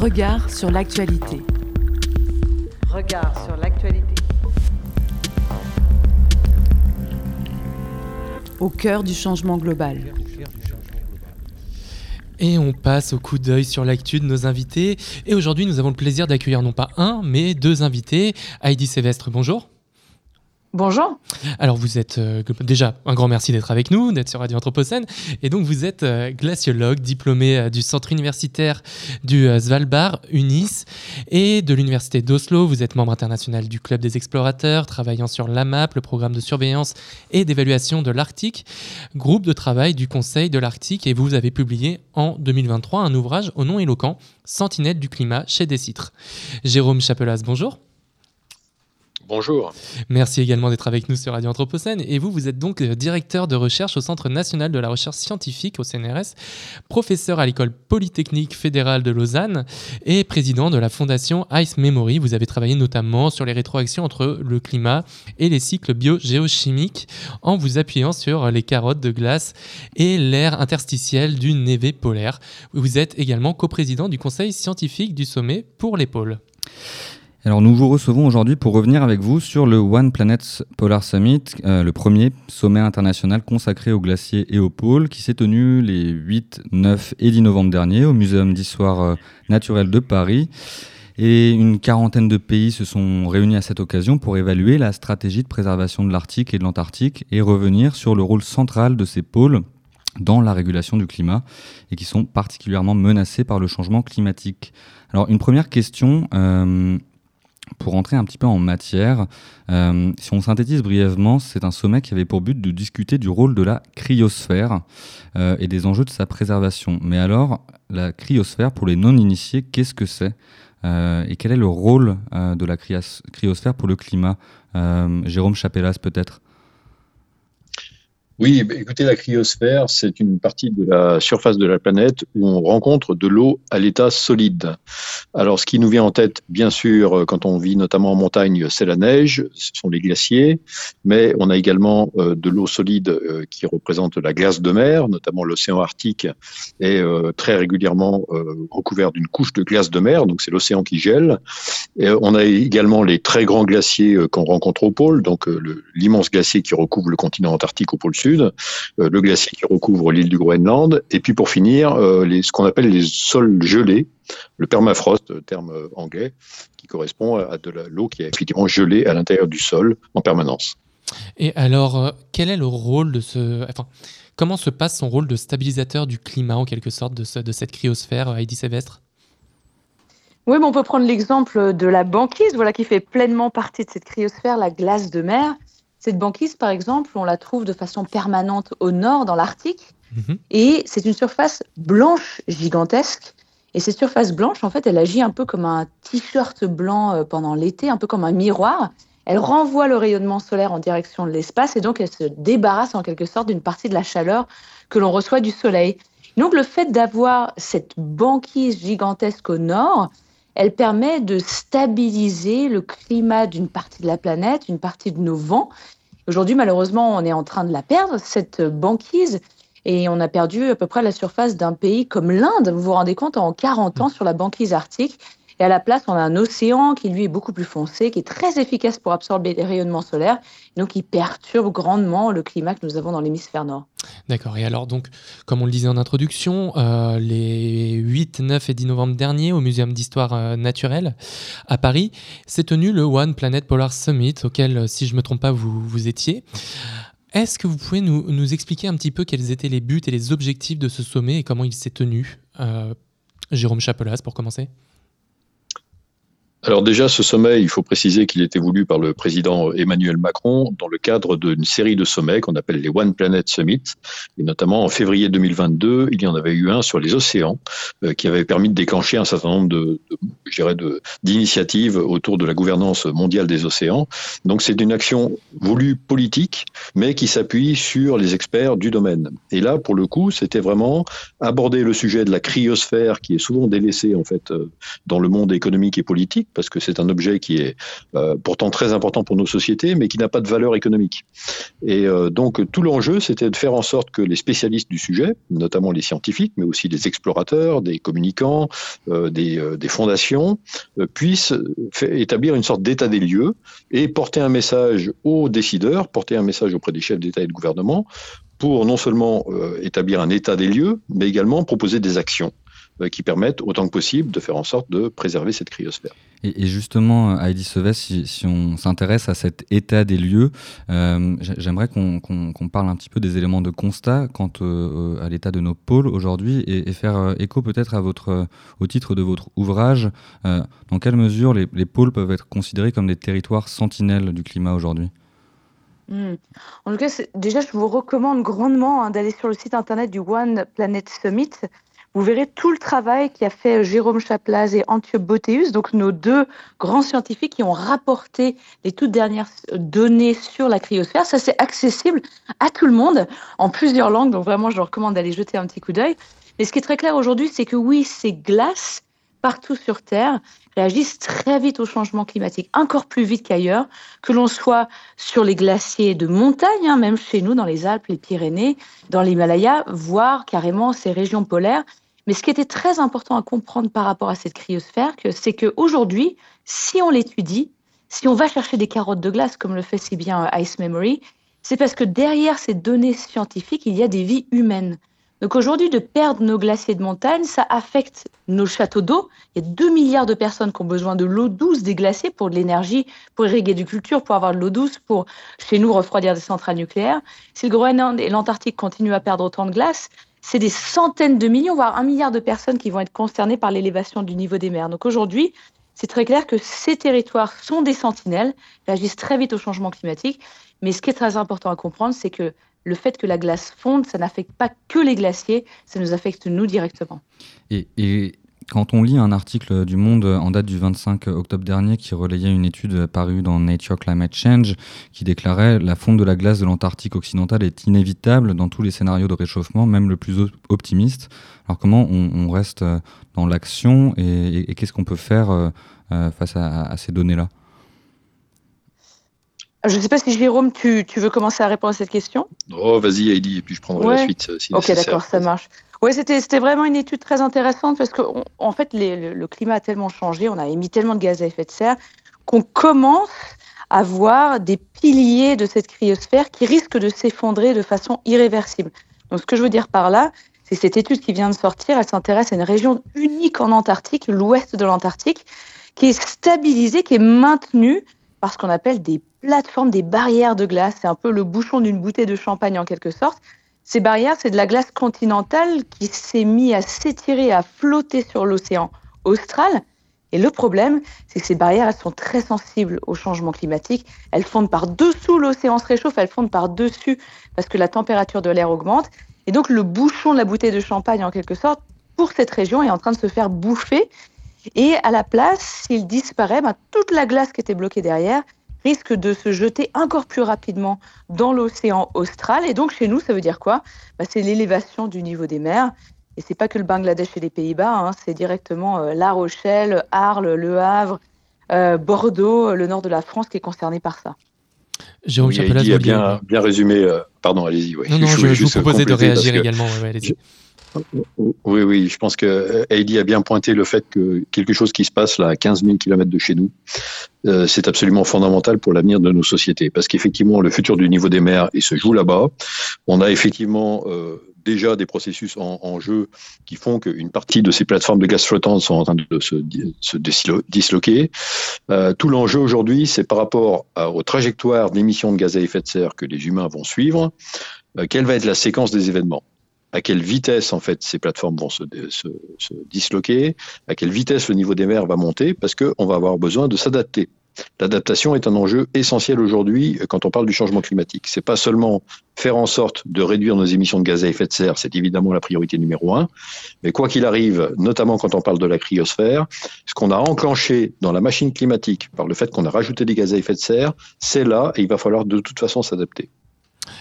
Regard sur l'actualité. Regard sur l'actualité. Au cœur du changement global. Et on passe au coup d'œil sur l'actu de nos invités. Et aujourd'hui, nous avons le plaisir d'accueillir non pas un, mais deux invités. Heidi Sévestre, bonjour. Bonjour. Alors vous êtes euh, déjà un grand merci d'être avec nous, d'être sur Radio Anthropocène. Et donc vous êtes euh, glaciologue, diplômé euh, du centre universitaire du Svalbard, UNIS, et de l'université d'Oslo. Vous êtes membre international du Club des explorateurs, travaillant sur l'AMAP, le programme de surveillance et d'évaluation de l'Arctique, groupe de travail du Conseil de l'Arctique. Et vous avez publié en 2023 un ouvrage au nom éloquent, Sentinelle du climat chez Décitre. Jérôme Chapelas, bonjour. Bonjour. Merci également d'être avec nous sur Radio Anthropocène. Et vous, vous êtes donc directeur de recherche au Centre national de la recherche scientifique au CNRS, professeur à l'école polytechnique fédérale de Lausanne et président de la fondation Ice Memory. Vous avez travaillé notamment sur les rétroactions entre le climat et les cycles biogéochimiques en vous appuyant sur les carottes de glace et l'air interstitiel du névé polaire. Vous êtes également coprésident du conseil scientifique du sommet pour les pôles. Alors nous vous recevons aujourd'hui pour revenir avec vous sur le One Planet Polar Summit, euh, le premier sommet international consacré aux glaciers et aux pôles, qui s'est tenu les 8, 9 et 10 novembre dernier au Muséum d'histoire euh, naturelle de Paris. Et une quarantaine de pays se sont réunis à cette occasion pour évaluer la stratégie de préservation de l'Arctique et de l'Antarctique et revenir sur le rôle central de ces pôles dans la régulation du climat et qui sont particulièrement menacés par le changement climatique. Alors une première question, euh, pour entrer un petit peu en matière, euh, si on synthétise brièvement, c'est un sommet qui avait pour but de discuter du rôle de la cryosphère euh, et des enjeux de sa préservation. Mais alors, la cryosphère, pour les non-initiés, qu'est-ce que c'est euh, Et quel est le rôle de la cryosphère pour le climat Jérôme Chapellas, peut-être? Oui, écoutez, la cryosphère, c'est une partie de la surface de la planète où on rencontre de l'eau à l'état solide. Alors, ce qui nous vient en tête, bien sûr, quand on vit notamment en montagne, c'est la neige, ce sont les glaciers, mais on a également euh, de l'eau solide euh, qui représente la glace de mer, notamment l'océan Arctique est euh, très régulièrement recouvert d'une couche de glace de mer, donc c'est l'océan qui gèle. On a également les très grands glaciers qu'on rencontre au pôle, donc l'immense glacier qui recouvre le continent antarctique au pôle sud euh, le glacier qui recouvre l'île du Groenland, et puis pour finir, euh, les, ce qu'on appelle les sols gelés, le permafrost, terme anglais, qui correspond à de l'eau qui est effectivement gelée à l'intérieur du sol en permanence. Et alors, euh, quel est le rôle de ce... Enfin, comment se passe son rôle de stabilisateur du climat, en quelque sorte, de, de cette cryosphère, Heidi Sévestre? Oui, mais on peut prendre l'exemple de la banquise, voilà, qui fait pleinement partie de cette cryosphère, la glace de mer. Cette banquise, par exemple, on la trouve de façon permanente au nord, dans l'Arctique. Mhm. Et c'est une surface blanche gigantesque. Et cette surface blanche, en fait, elle agit un peu comme un t-shirt blanc euh, pendant l'été, un peu comme un miroir. Elle renvoie le rayonnement solaire en direction de l'espace et donc elle se débarrasse en quelque sorte d'une partie de la chaleur que l'on reçoit du soleil. Donc le fait d'avoir cette banquise gigantesque au nord, elle permet de stabiliser le climat d'une partie de la planète, une partie de nos vents. Aujourd'hui, malheureusement, on est en train de la perdre, cette banquise, et on a perdu à peu près la surface d'un pays comme l'Inde. Vous vous rendez compte, en 40 ans sur la banquise arctique, et à la place, on a un océan qui, lui, est beaucoup plus foncé, qui est très efficace pour absorber les rayonnements solaires, donc qui perturbe grandement le climat que nous avons dans l'hémisphère nord. D'accord. Et alors, donc, comme on le disait en introduction, euh, les 8, 9 et 10 novembre dernier, au Muséum d'histoire euh, naturelle à Paris, s'est tenu le One Planet Polar Summit, auquel, si je ne me trompe pas, vous, vous étiez. Est-ce que vous pouvez nous, expliquer un petit peu quels étaient les buts et les objectifs de ce sommet et comment il s'est tenu euh, Jérôme Chapelas, pour commencer? Alors déjà, ce sommet, il faut préciser qu'il était voulu par le président Emmanuel Macron dans le cadre d'une série de sommets qu'on appelle les One Planet Summit. Et notamment en février 2022, il y en avait eu un sur les océans euh, qui avait permis de déclencher un certain nombre de, de d'initiatives autour de la gouvernance mondiale des océans. Donc c'est une action voulue politique, mais qui s'appuie sur les experts du domaine. Et là, pour le coup, c'était vraiment aborder le sujet de la cryosphère qui est souvent délaissé en fait euh, dans le monde économique et politique parce que c'est un objet qui est euh, pourtant très important pour nos sociétés, mais qui n'a pas de valeur économique. Et euh, donc tout l'enjeu, c'était de faire en sorte que les spécialistes du sujet, notamment les scientifiques, mais aussi des explorateurs, des communicants, des, des, fondations, puissent établir une sorte d'état des lieux et porter un message aux décideurs, porter un message auprès des chefs d'État et de gouvernement pour non seulement établir un état des lieux, mais également proposer des actions. Euh, qui permettent autant que possible de faire en sorte de préserver cette cryosphère. Et, justement, Heidi Seves, si, si on s'intéresse à cet état des lieux, euh, j'aimerais qu'on parle un petit peu des éléments de constat quant euh, à l'état de nos pôles aujourd'hui et, faire écho peut-être à votre, au titre de votre ouvrage. dans quelle mesure les, pôles peuvent être considérés comme des territoires sentinelles du climat aujourd'hui? Hmm. En tout cas, déjà, je vous recommande grandement hein, d'aller sur le site internet du One Planet Summit vous verrez tout le travail qu'a fait Jérôme Chaplaz et Antiope Boteus, donc nos deux grands scientifiques qui ont rapporté les toutes dernières données sur la cryosphère. Ça, c'est accessible à tout le monde en plusieurs langues, donc vraiment, je vous recommande d'aller jeter un petit coup d'œil. Mais ce qui est très clair aujourd'hui, c'est que oui, ces glaces partout sur Terre réagissent très vite au changement climatique, encore plus vite qu'ailleurs, que l'on soit sur les glaciers de montagne, hein, même chez nous dans les Alpes, les Pyrénées, dans l'Himalaya, voire carrément ces régions polaires. Mais ce qui était très important à comprendre par rapport à cette cryosphère, c'est qu'aujourd'hui, si on l'étudie, si on va chercher des carottes de glace, comme le fait si bien euh, Ice Memory, c'est parce que derrière ces données scientifiques, il y a des vies humaines. Donc aujourd'hui, de perdre nos glaciers de montagne, ça affecte nos châteaux d'eau. Il y a 2 milliards de personnes qui ont besoin de l'eau douce des glaciers pour de l'énergie, pour irriguer du culture, pour avoir de l'eau douce, pour chez nous refroidir des centrales nucléaires. Si le Groenland et l'Antarctique continuent à perdre autant de glace, c'est des centaines de millions, voire un milliard de personnes qui vont être concernées par l'élévation du niveau des mers. Donc aujourd'hui, c'est très clair que ces territoires sont des sentinelles, réagissent très vite au changement climatique. Mais ce qui est très important à comprendre, c'est que le fait que la glace fonde, ça n'affecte pas que les glaciers, ça nous affecte nous directement. Et, quand on lit un article du Monde en date du 25 octobre dernier qui relayait une étude parue dans Nature Climate Change qui déclarait la fonte de la glace de l'Antarctique occidental est inévitable dans tous les scénarios de réchauffement, même le plus optimiste. Alors comment on, reste dans l'action et, qu'est-ce qu'on peut faire euh, euh, face à ces données-là? Je ne sais pas si Jérôme, tu, veux commencer à répondre à cette question? Oh, vas-y Heidi, et puis je prendrai la suite. Si ok, d'accord, ça marche. Oui, c'était vraiment une étude très intéressante parce qu'en en fait, le, climat a tellement changé, on a émis tellement de gaz à effet de serre qu'on commence à voir des piliers de cette cryosphère qui risquent de s'effondrer de façon irréversible. Donc, ce que je veux dire par là, c'est cette étude qui vient de sortir, elle s'intéresse à une région unique en Antarctique, l'ouest de l'Antarctique, qui est stabilisée, qui est maintenue par ce qu'on appelle des plateformes, des barrières de glace. C'est un peu le bouchon d'une bouteille de champagne en quelque sorte. Ces barrières, c'est de la glace continentale qui s'est mise à s'étirer, à flotter sur l'océan austral. Et le problème, c'est que ces barrières, elles sont très sensibles au changement climatique. Elles fondent par-dessous, l'océan se réchauffe, elles fondent par-dessus parce que la température de l'air augmente. Et donc, le bouchon de la bouteille de champagne, en quelque sorte, pour cette région, est en train de se faire bouffer. Et à la place, s'il disparaît, ben, toute la glace qui était bloquée derrière risque de se jeter encore plus rapidement dans l'océan austral. Et donc chez nous, ça veut dire quoi? Ben, C'est l'élévation du niveau des mers. Et c'est pas que le Bangladesh et les Pays-Bas, hein, c'est directement euh, La Rochelle, Arles, Le Havre, euh, Bordeaux, le nord de la France qui est concerné par ça. Jérôme oui, a bien, bien résumé. Euh, pardon, allez-y. Non, non, je, je, vous proposais de réagir également. allez-y. Oui, oui, je pense que Heidi a bien pointé le fait que quelque chose qui se passe là à 15 000 km de chez nous, euh, c'est absolument fondamental pour l'avenir de nos sociétés. Parce qu'effectivement, le futur du niveau des mers, il se joue là-bas. On a effectivement euh, déjà des processus en, jeu qui font qu'une partie de ces plateformes de gaz flottants sont en train de se, disloquer. Euh, tout l'enjeu aujourd'hui, c'est par rapport aux trajectoires d'émissions de gaz à effet de serre que les humains vont suivre, quelle va être la séquence des événements? À quelle vitesse en fait ces plateformes vont se, disloquer, à quelle vitesse le niveau des mers va monter, parce qu'on va avoir besoin de s'adapter. L'adaptation est un enjeu essentiel aujourd'hui quand on parle du changement climatique. C'est pas seulement faire en sorte de réduire nos émissions de gaz à effet de serre, c'est évidemment la priorité numéro un. Mais quoi qu'il arrive, notamment quand on parle de la cryosphère, ce qu'on a enclenché dans la machine climatique par le fait qu'on a rajouté des gaz à effet de serre, c'est là et il va falloir de toute façon s'adapter.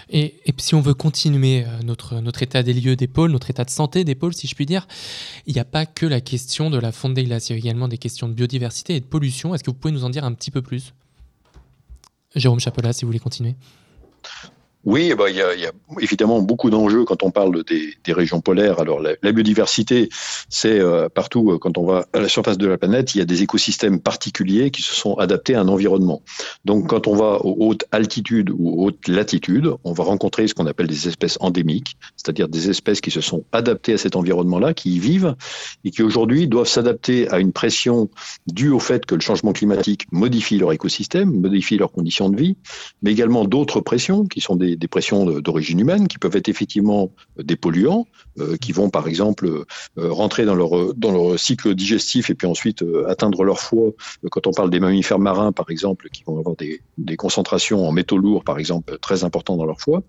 Et, si on veut continuer euh, notre, état des lieux des pôles, notre état de santé des pôles, si je puis dire, il n'y a pas que la question de la fonte des glaces, il y a également des questions de biodiversité et de pollution. Est-ce que vous pouvez nous en dire un petit peu plus? Jérôme Chapelas, si vous voulez continuer. Oui, bah, il, y a, évidemment beaucoup d'enjeux quand on parle des, régions polaires. Alors la, biodiversité, c'est euh, partout euh, quand on va à la surface de la planète, il y a des écosystèmes particuliers qui se sont adaptés à un environnement. Donc quand on va aux hautes altitudes ou hautes latitudes, on va rencontrer ce qu'on appelle des espèces endémiques, c'est-à-dire des espèces qui se sont adaptées à cet environnement-là, qui y vivent et qui aujourd'hui doivent s'adapter à une pression due au fait que le changement climatique modifie leur écosystème, modifie leurs conditions de vie, mais également d'autres pressions qui sont des des, pressions d'origine humaine qui peuvent être effectivement des polluants, euh, qui vont par exemple euh, rentrer dans leur, dans leur cycle digestif et puis ensuite euh, atteindre leur foie. Quand on parle des mammifères marins, par exemple, qui vont avoir des, des concentrations en métaux lourds, par exemple, très importantes dans leur foie.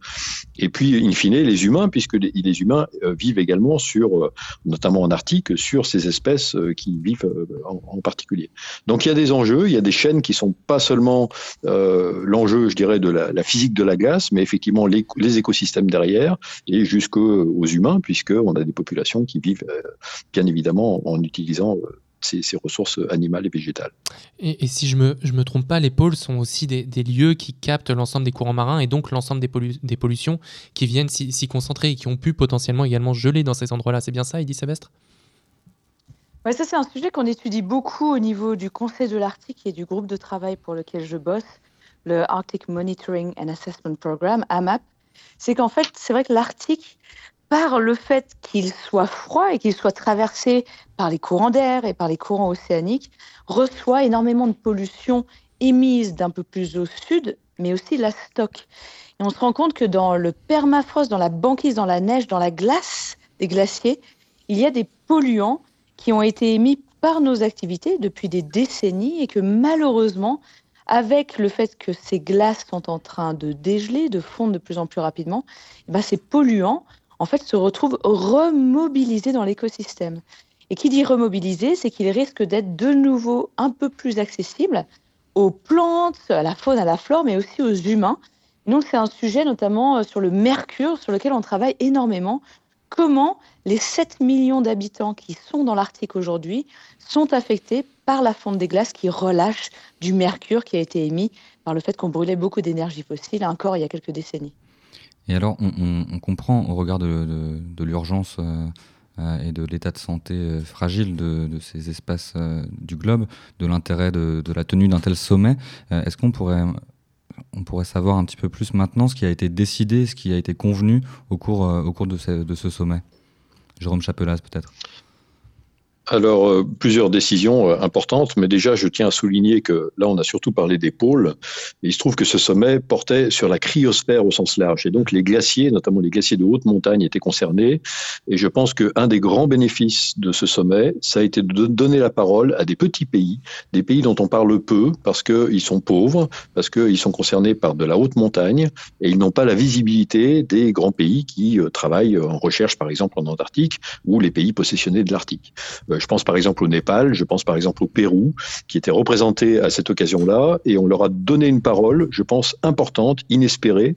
Et puis, in fine, les humains, puisque les, les humains vivent également sur, notamment en Arctique, sur ces espèces qui vivent en, particulier. Donc, il y a des enjeux, il y a des chaînes qui sont pas seulement euh, l'enjeu, je dirais, de la, la, physique de la glace, mais effectivement les, les écosystèmes derrière et jusqu'aux humains, puisqu'on a des populations qui vivent euh, bien évidemment en utilisant euh, ces, ces, ressources animales et végétales. Et, et si je ne me, je me trompe pas, les pôles sont aussi des, des lieux qui captent l'ensemble des courants marins et donc l'ensemble des, pollu des, pollutions qui viennent s'y concentrer et qui ont pu potentiellement également geler dans ces endroits-là. C'est bien ça, Edith Savestre Ouais, ça, c'est un sujet qu'on étudie beaucoup au niveau du Conseil de l'Arctique et du groupe de travail pour lequel je bosse le Arctic Monitoring and Assessment Program, AMAP, c'est qu'en fait, c'est vrai que l'Arctique, par le fait qu'il soit froid et qu'il soit traversé par les courants d'air et par les courants océaniques, reçoit énormément de pollution émise d'un peu plus au sud, mais aussi la stocke. Et on se rend compte que dans le permafrost, dans la banquise, dans la neige, dans la glace des glaciers, il y a des polluants qui ont été émis par nos activités depuis des décennies et que malheureusement, avec le fait que ces glaces sont en train de dégeler, de fondre de plus en plus rapidement, eh ben ces polluants en fait se retrouvent remobilisés dans l'écosystème. Et qui dit remobilisés, c'est qu'ils risquent d'être de nouveau un peu plus accessibles aux plantes, à la faune, à la flore, mais aussi aux humains. Donc c'est un sujet notamment euh, sur le mercure sur lequel on travaille énormément. Comment les 7 millions d'habitants qui sont dans l'Arctique aujourd'hui sont affectés par la fonte des glaces qui relâche du mercure qui a été émis par le fait qu'on brûlait beaucoup d'énergie fossile encore il y a quelques décennies. Et alors, on, comprend au regard de, l'urgence euh, euh, et de l'état de santé euh, fragile de, ces espaces du globe, de l'intérêt de, la tenue d'un tel sommet. Est-ce qu'on pourrait, on pourrait savoir un petit peu plus maintenant ce qui a été décidé, ce qui a été convenu au cours, euh, de ce sommet. Jérôme Chapelas, peut-être alors, euh, plusieurs décisions euh, importantes, mais déjà, je tiens à souligner que là, on a surtout parlé des pôles. Et il se trouve que ce sommet portait sur la cryosphère au sens large. Et donc, les glaciers, notamment les glaciers de haute montagne, étaient concernés. Et je pense qu'un des grands bénéfices de ce sommet, ça a été de donner la parole à des petits pays, des pays dont on parle peu parce qu'ils sont pauvres, parce qu'ils sont concernés par de la haute montagne et ils n'ont pas la visibilité des grands pays qui euh, travaillent en recherche, par exemple, en Antarctique ou les pays possessionnés de l'Arctique. Je pense par exemple au Népal, je pense par exemple au Pérou, qui étaient représentés à cette occasion-là, et on leur a donné une parole, je pense, importante, inespérée,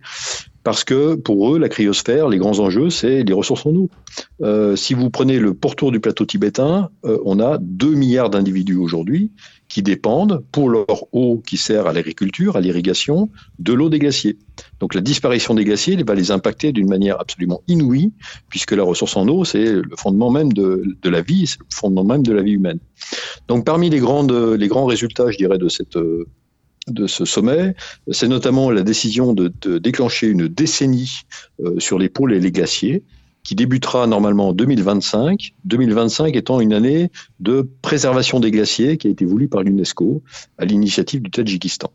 parce que pour eux, la cryosphère, les grands enjeux, c'est les ressources en eau. Euh, si vous prenez le pourtour du plateau tibétain, euh, on a 2 milliards d'individus aujourd'hui qui dépendent, pour leur eau qui sert à l'agriculture, à l'irrigation, de l'eau des glaciers. Donc la disparition des glaciers va les impacter d'une manière absolument inouïe, puisque la ressource en eau, c'est le fondement même de, la vie, c'est le fondement même de la vie humaine. Donc parmi les, grandes, les grands résultats, je dirais, de cette de ce sommet, c'est notamment la décision de, de, déclencher une décennie euh, sur les pôles et les glaciers, qui débutera normalement en 2025, 2025 étant une année de préservation des glaciers qui a été voulue par l'UNESCO à l'initiative du Tadjikistan.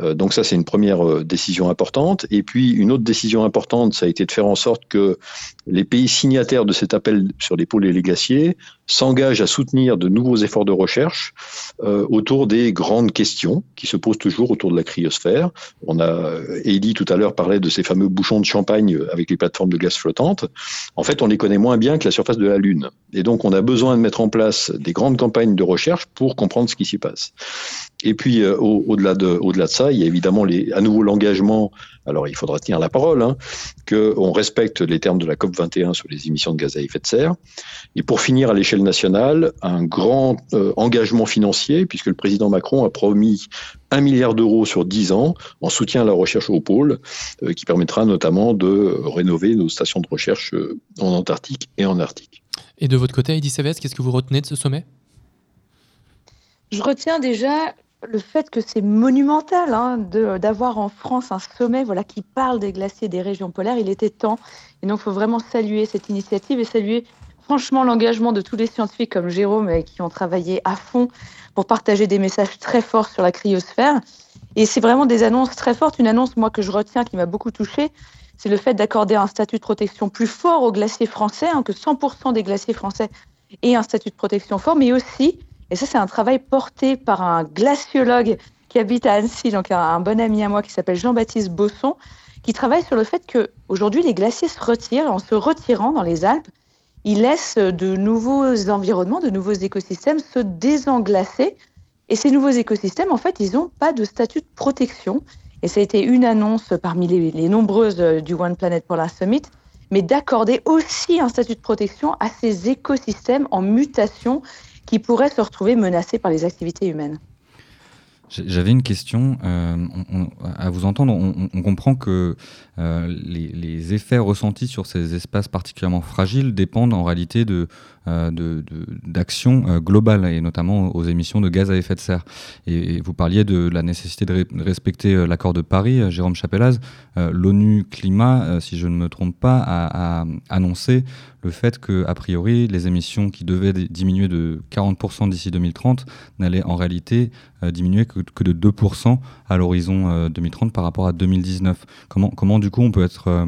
Euh, donc ça, c'est une première euh, décision importante. Et puis, une autre décision importante, ça a été de faire en sorte que les pays signataires de cet appel sur les pôles et les glaciers s'engagent à soutenir de nouveaux efforts de recherche euh, autour des grandes questions qui se posent toujours autour de la cryosphère. On a, Eddie tout à l'heure parlait de ces fameux bouchons de champagne avec les plateformes de gaz flottantes. En fait, on les connaît moins bien que la surface de la Lune. Et donc, on a besoin de mettre en place des grandes campagnes de recherche pour comprendre ce qui s'y passe. Et puis, au-delà de, au-delà de ça, il y a évidemment les, à nouveau l'engagement, alors il faudra tenir la parole, hein, qu'on respecte les termes de la COP21 sur les émissions de gaz à effet de serre. Et pour finir, à l'échelle nationale, un grand euh, engagement financier, puisque le président Macron a promis un milliard d'euros sur 10 ans en soutien à la recherche au pôle, euh, qui permettra notamment de rénover nos stations de recherche euh, en Antarctique et en Arctique. Et de votre côté, Heidi Cévès, qu'est-ce que vous retenez de ce sommet? Je retiens déjà le fait que c'est monumental hein, d'avoir en France un sommet voilà, qui parle des glaciers des régions polaires. Il était temps. Et donc, il faut vraiment saluer cette initiative et saluer franchement l'engagement de tous les scientifiques comme Jérôme euh, qui ont travaillé à fond pour partager des messages très forts sur la cryosphère. Et c'est vraiment des annonces très fortes. Une annonce, moi, que je retiens, qui m'a beaucoup touchée, c'est le fait d'accorder un statut de protection plus fort aux glaciers français, hein, que 100% des glaciers français aient un statut de protection fort, mais aussi et ça, c'est un travail porté par un glaciologue qui habite à Annecy, donc un, bon ami à moi qui s'appelle Jean-Baptiste Bosson, qui travaille sur le fait qu'aujourd'hui, les glaciers se retirent. En se retirant dans les Alpes, ils laissent de nouveaux environnements, de nouveaux écosystèmes se désenglacer. Et ces nouveaux écosystèmes, en fait, ils n'ont pas de statut de protection. Et ça a été une annonce parmi les, nombreuses du One Planet Polar Summit, mais d'accorder aussi un statut de protection à ces écosystèmes en mutation qui pourraient se retrouver menacés par les activités humaines. J'avais une question. Euh, à vous entendre, on, comprend que euh, les, effets ressentis sur ces espaces particulièrement fragiles dépendent en réalité euh, d'actions euh, globales et notamment aux émissions de gaz à effet de serre. Et, vous parliez de la nécessité de, respecter l'accord de Paris, Jérôme Chapelaz. L'ONU Climat, si je ne me trompe pas, a, annoncé le fait que, a priori, les émissions qui devaient diminuer de 40% d'ici 2030 n'allaient en réalité diminuer que, de 2% à l'horizon 2030 par rapport à 2019. Comment, comment du coup on peut être euh,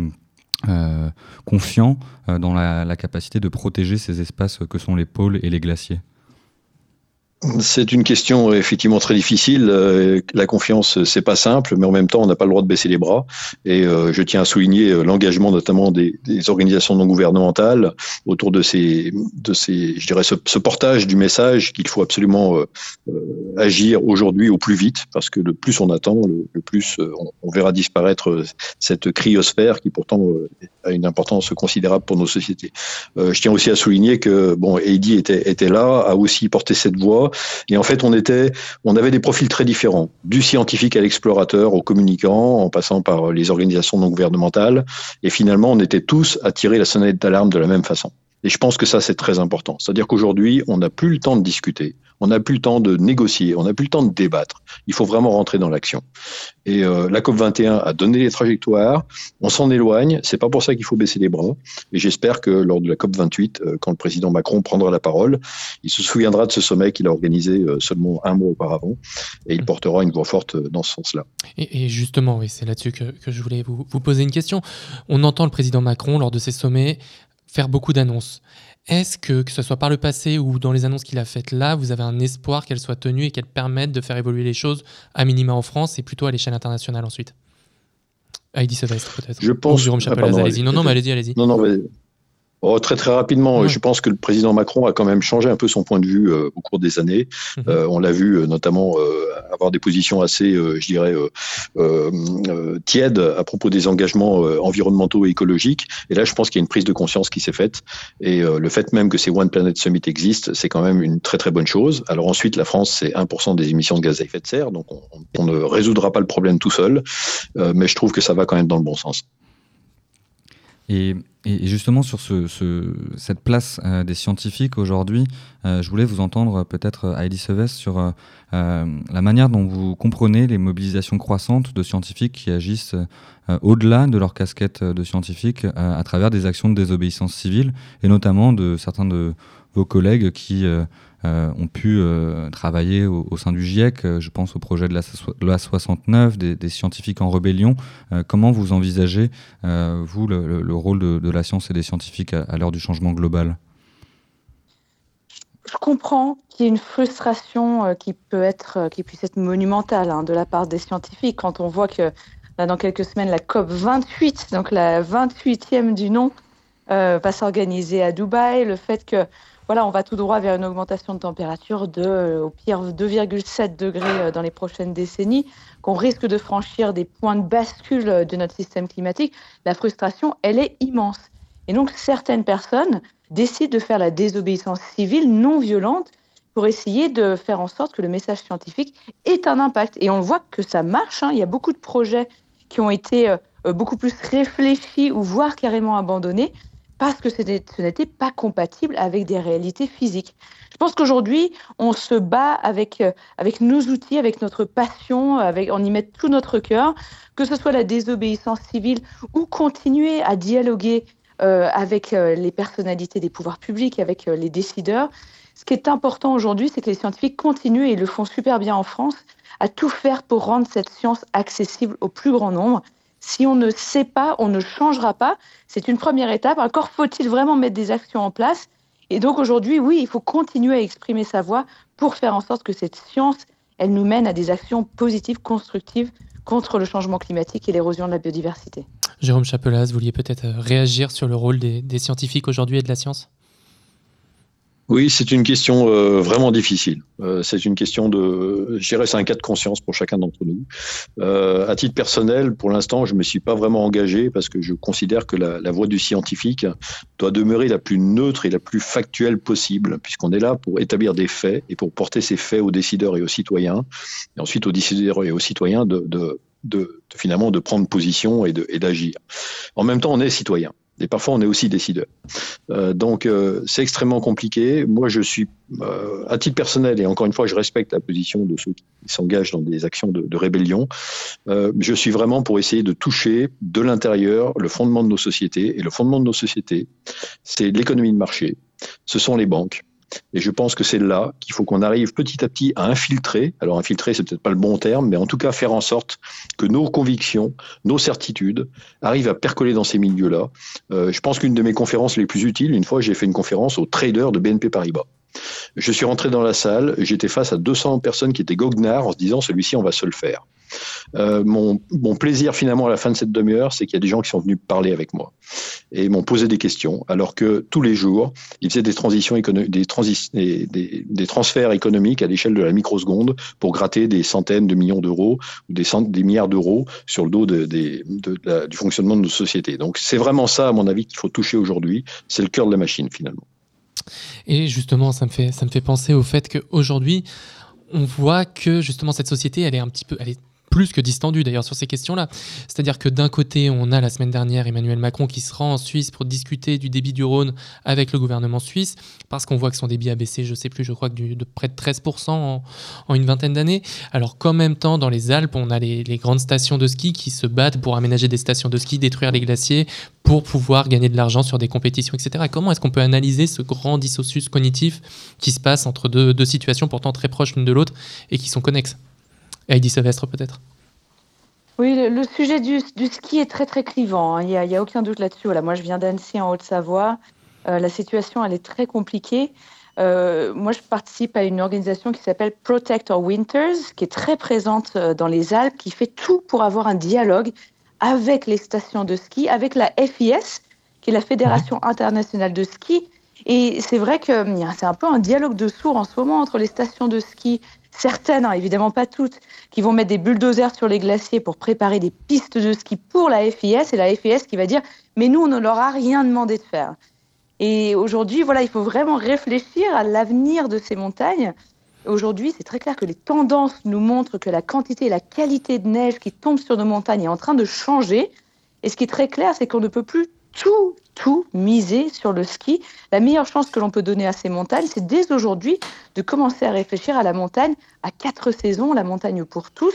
euh, confiant euh, dans la, capacité de protéger ces espaces que sont les pôles et les glaciers c'est une question effectivement très difficile. La confiance, c'est pas simple, mais en même temps, on n'a pas le droit de baisser les bras. Et je tiens à souligner l'engagement notamment des, organisations non gouvernementales autour de ces, ce, portage du message qu'il faut absolument agir aujourd'hui au plus vite, parce que le plus on attend, le, plus on, verra disparaître cette cryosphère qui pourtant a une importance considérable pour nos sociétés. je tiens aussi à souligner que bon, Heidi était, était là, a aussi porté cette voix et en fait, on était, on avait des profils très différents, du scientifique à l'explorateur, au communicant, en passant par les organisations non gouvernementales. Et finalement, on était tous à tirer la sonnette d'alarme de la même façon. Et je pense que ça, c'est très important. C'est-à-dire qu'aujourd'hui, on n'a plus le temps de discuter, on n'a plus le temps de négocier, on n'a plus le temps de débattre. Il faut vraiment rentrer dans l'action. Et euh, la COP21 a donné les trajectoires, on s'en éloigne, c'est pas pour ça qu'il faut baisser les bras. Et j'espère que lors de la COP28, euh, quand le président Macron prendra la parole, il se souviendra de ce sommet qu'il a organisé euh, seulement un mois auparavant, et il portera une voix forte dans ce sens-là. Et, justement, oui, c'est là-dessus que, que, je voulais vous, vous poser une question. On entend le président Macron lors de ces sommets faire beaucoup d'annonces. Est-ce que, que ce soit par le passé ou dans les annonces qu'il a faites là, vous avez un espoir qu'elles soient tenues et qu'elles permettent de faire évoluer les choses à minima en France et plutôt à l'échelle internationale ensuite? Heidi Sylvestre peut-être. Je pense. Jérôme ah, allez-y. Non, non, mais allez-y, allez-y. Non, non, mais Oh, très très rapidement, je pense que le président Macron a quand même changé un peu son point de vue euh, au cours des années. Mhm. Euh, on l'a vu euh, notamment avoir des positions assez, je dirais, tièdes à propos des engagements environnementaux et écologiques. Et là, je pense qu'il y a une prise de conscience qui s'est faite. Et le fait même que ces One Planet Summit existent, c'est quand même une très très bonne chose. Alors ensuite, la France, c'est 1% des émissions de gaz à effet de serre, donc on, on ne résoudra pas le problème tout seul. mais je trouve que ça va quand même dans le bon sens. Et, justement, sur cette place euh, des scientifiques aujourd'hui, euh, je voulais vous entendre peut-être, euh, Heidi Seves, sur la manière dont vous comprenez les mobilisations croissantes de scientifiques qui agissent au-delà de leur casquette de scientifiques à travers des actions de désobéissance civile, et notamment de certains de vos collègues qui ont pu euh, travailler au, sein du GIEC. Euh, je pense au projet de la loi 69, des, scientifiques en rébellion. comment vous envisagez, vous, le, rôle de, la science et des scientifiques à, l'heure du changement global? Je comprends qu'il y ait une frustration qui peut être, qui puisse être monumentale hein, de la part des scientifiques quand on voit que dans quelques semaines, la COP 28, donc la 28e du nom, va s'organiser à Dubaï. Le fait que voilà, on va tout droit vers une augmentation de température de, au pire, 2,7 degrés dans les prochaines décennies, qu'on risque de franchir des points de bascule de notre système climatique, la frustration, elle est immense. Et donc, certaines personnes décident de faire la désobéissance civile non violente pour essayer de faire en sorte que le message scientifique ait un impact. Et on voit que ça marche. Hein. Il y a beaucoup de projets qui ont été euh, beaucoup plus réfléchis ou voire carrément abandonnés parce que ce n'était pas compatible avec des réalités physiques. Je pense qu'aujourd'hui, on se bat avec, euh, avec nos outils, avec notre passion, avec, on y met tout notre cœur, que ce soit la désobéissance civile ou continuer à dialoguer euh, avec les personnalités des pouvoirs publics, avec les décideurs. Ce qui est important aujourd'hui, c'est que les scientifiques continuent, et ils le font super bien en France, à tout faire pour rendre cette science accessible au plus grand nombre. Si on ne sait pas, on ne changera pas. C'est une première étape. Encore faut-il vraiment mettre des actions en place. Et donc aujourd'hui, oui, il faut continuer à exprimer sa voix pour faire en sorte que cette science, elle nous mène à des actions positives, constructives contre le changement climatique et l'érosion de la biodiversité. Jérôme Chapelas, vous vouliez peut-être réagir sur le rôle des scientifiques aujourd'hui et de la science? Oui, c'est une question euh, vraiment difficile. Euh, c'est une question de, je dirais, c'est un cas de conscience pour chacun d'entre nous. Euh, à titre personnel, pour l'instant, je me suis pas vraiment engagé parce que je considère que la, la voie du scientifique doit demeurer la plus neutre et la plus factuelle possible, puisqu'on est là pour établir des faits et pour porter ces faits aux décideurs et aux citoyens, et ensuite aux décideurs et aux citoyens de, de, de, de finalement de prendre position et d'agir. En même temps, on est citoyen. Et parfois, on est aussi décideur. Euh, donc, euh, c'est extrêmement compliqué. Moi, je suis, euh, à titre personnel, et encore une fois, je respecte la position de ceux qui s'engagent dans des actions de, de rébellion. Euh, je suis vraiment pour essayer de toucher de l'intérieur le fondement de nos sociétés. Et le fondement de nos sociétés, c'est l'économie de marché. Ce sont les banques. Et je pense que c'est là qu'il faut qu'on arrive petit à petit à infiltrer. Alors infiltrer, c'est peut-être pas le bon terme, mais en tout cas faire en sorte que nos convictions, nos certitudes arrivent à percoler dans ces milieux-là. Euh, je pense qu'une de mes conférences les plus utiles, une fois, j'ai fait une conférence aux traders de BNP Paribas. Je suis rentré dans la salle, j'étais face à 200 personnes qui étaient goguenards en se disant celui-ci, on va se le faire. Euh, mon, plaisir finalement à la fin de cette demi-heure, c'est qu'il y a des gens qui sont venus parler avec moi et m'ont posé des questions, alors que tous les jours, ils faisaient des transitions des, des, des, transferts économiques à l'échelle de la microseconde pour gratter des centaines de millions d'euros ou des, milliards d'euros sur le dos du fonctionnement de nos sociétés. Donc c'est vraiment ça, à mon avis, qu'il faut toucher aujourd'hui. C'est le cœur de la machine finalement. Et justement, ça me fait, ça me fait penser au fait qu'aujourd'hui, on voit que justement cette société, elle est un petit peu, elle plus que distendu d'ailleurs sur ces questions-là. C'est-à-dire que d'un côté, on a la semaine dernière Emmanuel Macron qui se rend en Suisse pour discuter du débit du Rhône avec le gouvernement suisse, parce qu'on voit que son débit a baissé, je sais plus, je crois que de près de 13% en, une vingtaine d'années. Alors qu'en même temps, dans les Alpes, on a les, grandes stations de ski qui se battent pour aménager des stations de ski, détruire les glaciers, pour pouvoir gagner de l'argent sur des compétitions, etc. comment est-ce qu'on peut analyser ce grand dissocius cognitif qui se passe entre deux, deux situations pourtant très proches l'une de l'autre et qui sont connexes? Heidi Savestre peut-être? Oui, le, sujet du, ski est très très clivant. Hein. Il n'y a, a, aucun doute là-dessus. Voilà, moi, je viens d'Annecy en Haute-Savoie. Euh, la situation, elle est très compliquée. Euh, moi, je participe à une organisation qui s'appelle Protect Our Winters, qui est très présente euh, dans les Alpes, qui fait tout pour avoir un dialogue avec les stations de ski, avec la FIS, qui est la Fédération internationale de ski. Et c'est vrai que hum, c'est un peu un dialogue de sourds en ce moment entre les stations de ski certaines, hein, évidemment pas toutes, qui vont mettre des bulldozers sur les glaciers pour préparer des pistes de ski pour la FIS, et la FIS qui va dire mais nous on ne leur a rien demandé de faire. Et aujourd'hui, voilà, il faut vraiment réfléchir à l'avenir de ces montagnes. Aujourd'hui, c'est très clair que les tendances nous montrent que la quantité et la qualité de neige qui tombe sur nos montagnes est en train de changer. Et ce qui est très clair, c'est qu'on ne peut plus tout, tout miser sur le ski. La meilleure chance que l'on peut donner à ces montagnes, c'est dès aujourd'hui de commencer à réfléchir à la montagne à quatre saisons, la montagne pour tous.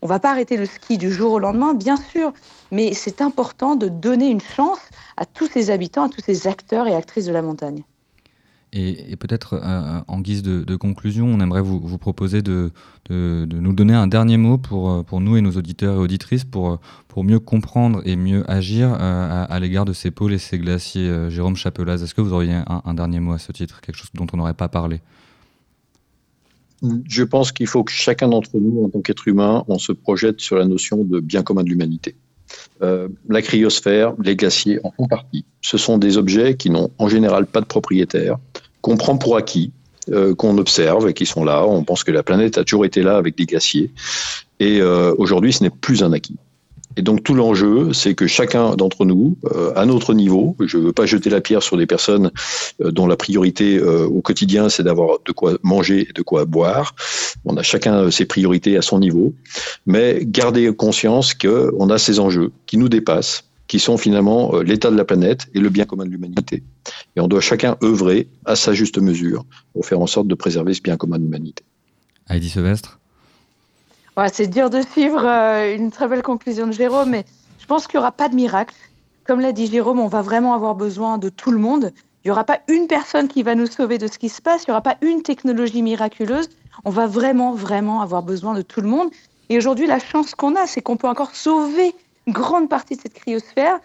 On ne va pas arrêter le ski du jour au lendemain, bien sûr, mais c'est important de donner une chance à tous ces habitants, à tous ces acteurs et actrices de la montagne. Et, peut-être euh, en guise de, conclusion, on aimerait vous, proposer de, nous donner un dernier mot pour, euh, pour nous et nos auditeurs et auditrices pour, mieux comprendre et mieux agir euh, à, l'égard de ces pôles et ces glaciers. Jérôme Chapelaz, est-ce que vous auriez un, dernier mot à ce titre, quelque chose dont on n'aurait pas parlé? Je pense qu'il faut que chacun d'entre nous, en tant qu'être humain, on se projette sur la notion de bien commun de l'humanité. la cryosphère, les glaciers en font partie. Ce sont des objets qui n'ont en général pas de propriétaire, qu'on prend pour acquis, euh, qu'on observe et qui sont là. On pense que la planète a toujours été là avec des glaciers. Et euh, aujourd'hui, ce n'est plus un acquis. Et donc tout l'enjeu, c'est que chacun d'entre nous, euh, à notre niveau, je ne veux pas jeter la pierre sur des personnes dont la priorité au quotidien, c'est d'avoir de quoi manger et de quoi boire. On a chacun ses priorités à son niveau, mais garder conscience qu'on a ces enjeux qui nous dépassent qui sont finalement euh, l'état de la planète et le bien commun de l'humanité. Et on doit chacun œuvrer à sa juste mesure pour faire en sorte de préserver ce bien commun de l'humanité. Heidi Sylvestre ouais, C'est dur de suivre euh, une très belle conclusion de Jérôme, mais je pense qu'il n'y aura pas de miracle. Comme l'a dit Jérôme, on va vraiment avoir besoin de tout le monde. Il n'y aura pas une personne qui va nous sauver de ce qui se passe, il n'y aura pas une technologie miraculeuse. On va vraiment, vraiment avoir besoin de tout le monde. Et aujourd'hui, la chance qu'on a, c'est qu'on peut encore sauver grande partie de cette cryosphère.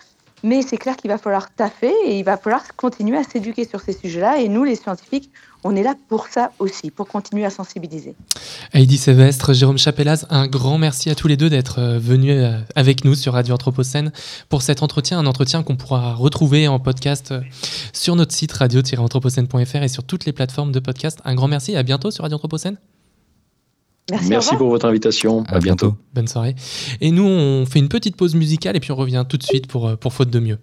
Mais c'est clair qu'il va falloir taffer et il va falloir continuer à s'éduquer sur ces sujets-là. Et nous, les scientifiques, on est là pour ça aussi, pour continuer à sensibiliser. Heidi Sévestre, Jérôme Chapelaz, un grand merci à tous les deux d'être euh, venus euh, avec nous sur Radio Anthropocène pour cet entretien, un entretien qu'on pourra retrouver en podcast euh, sur notre site radio-anthropocène.fr et sur toutes les plateformes de podcast. Un grand merci et à bientôt sur Radio Anthropocène. Merci, pour votre invitation. À, bientôt. Bonne soirée. Et nous, on fait une petite pause musicale et puis on revient tout de suite pour, euh, pour Faute de mieux.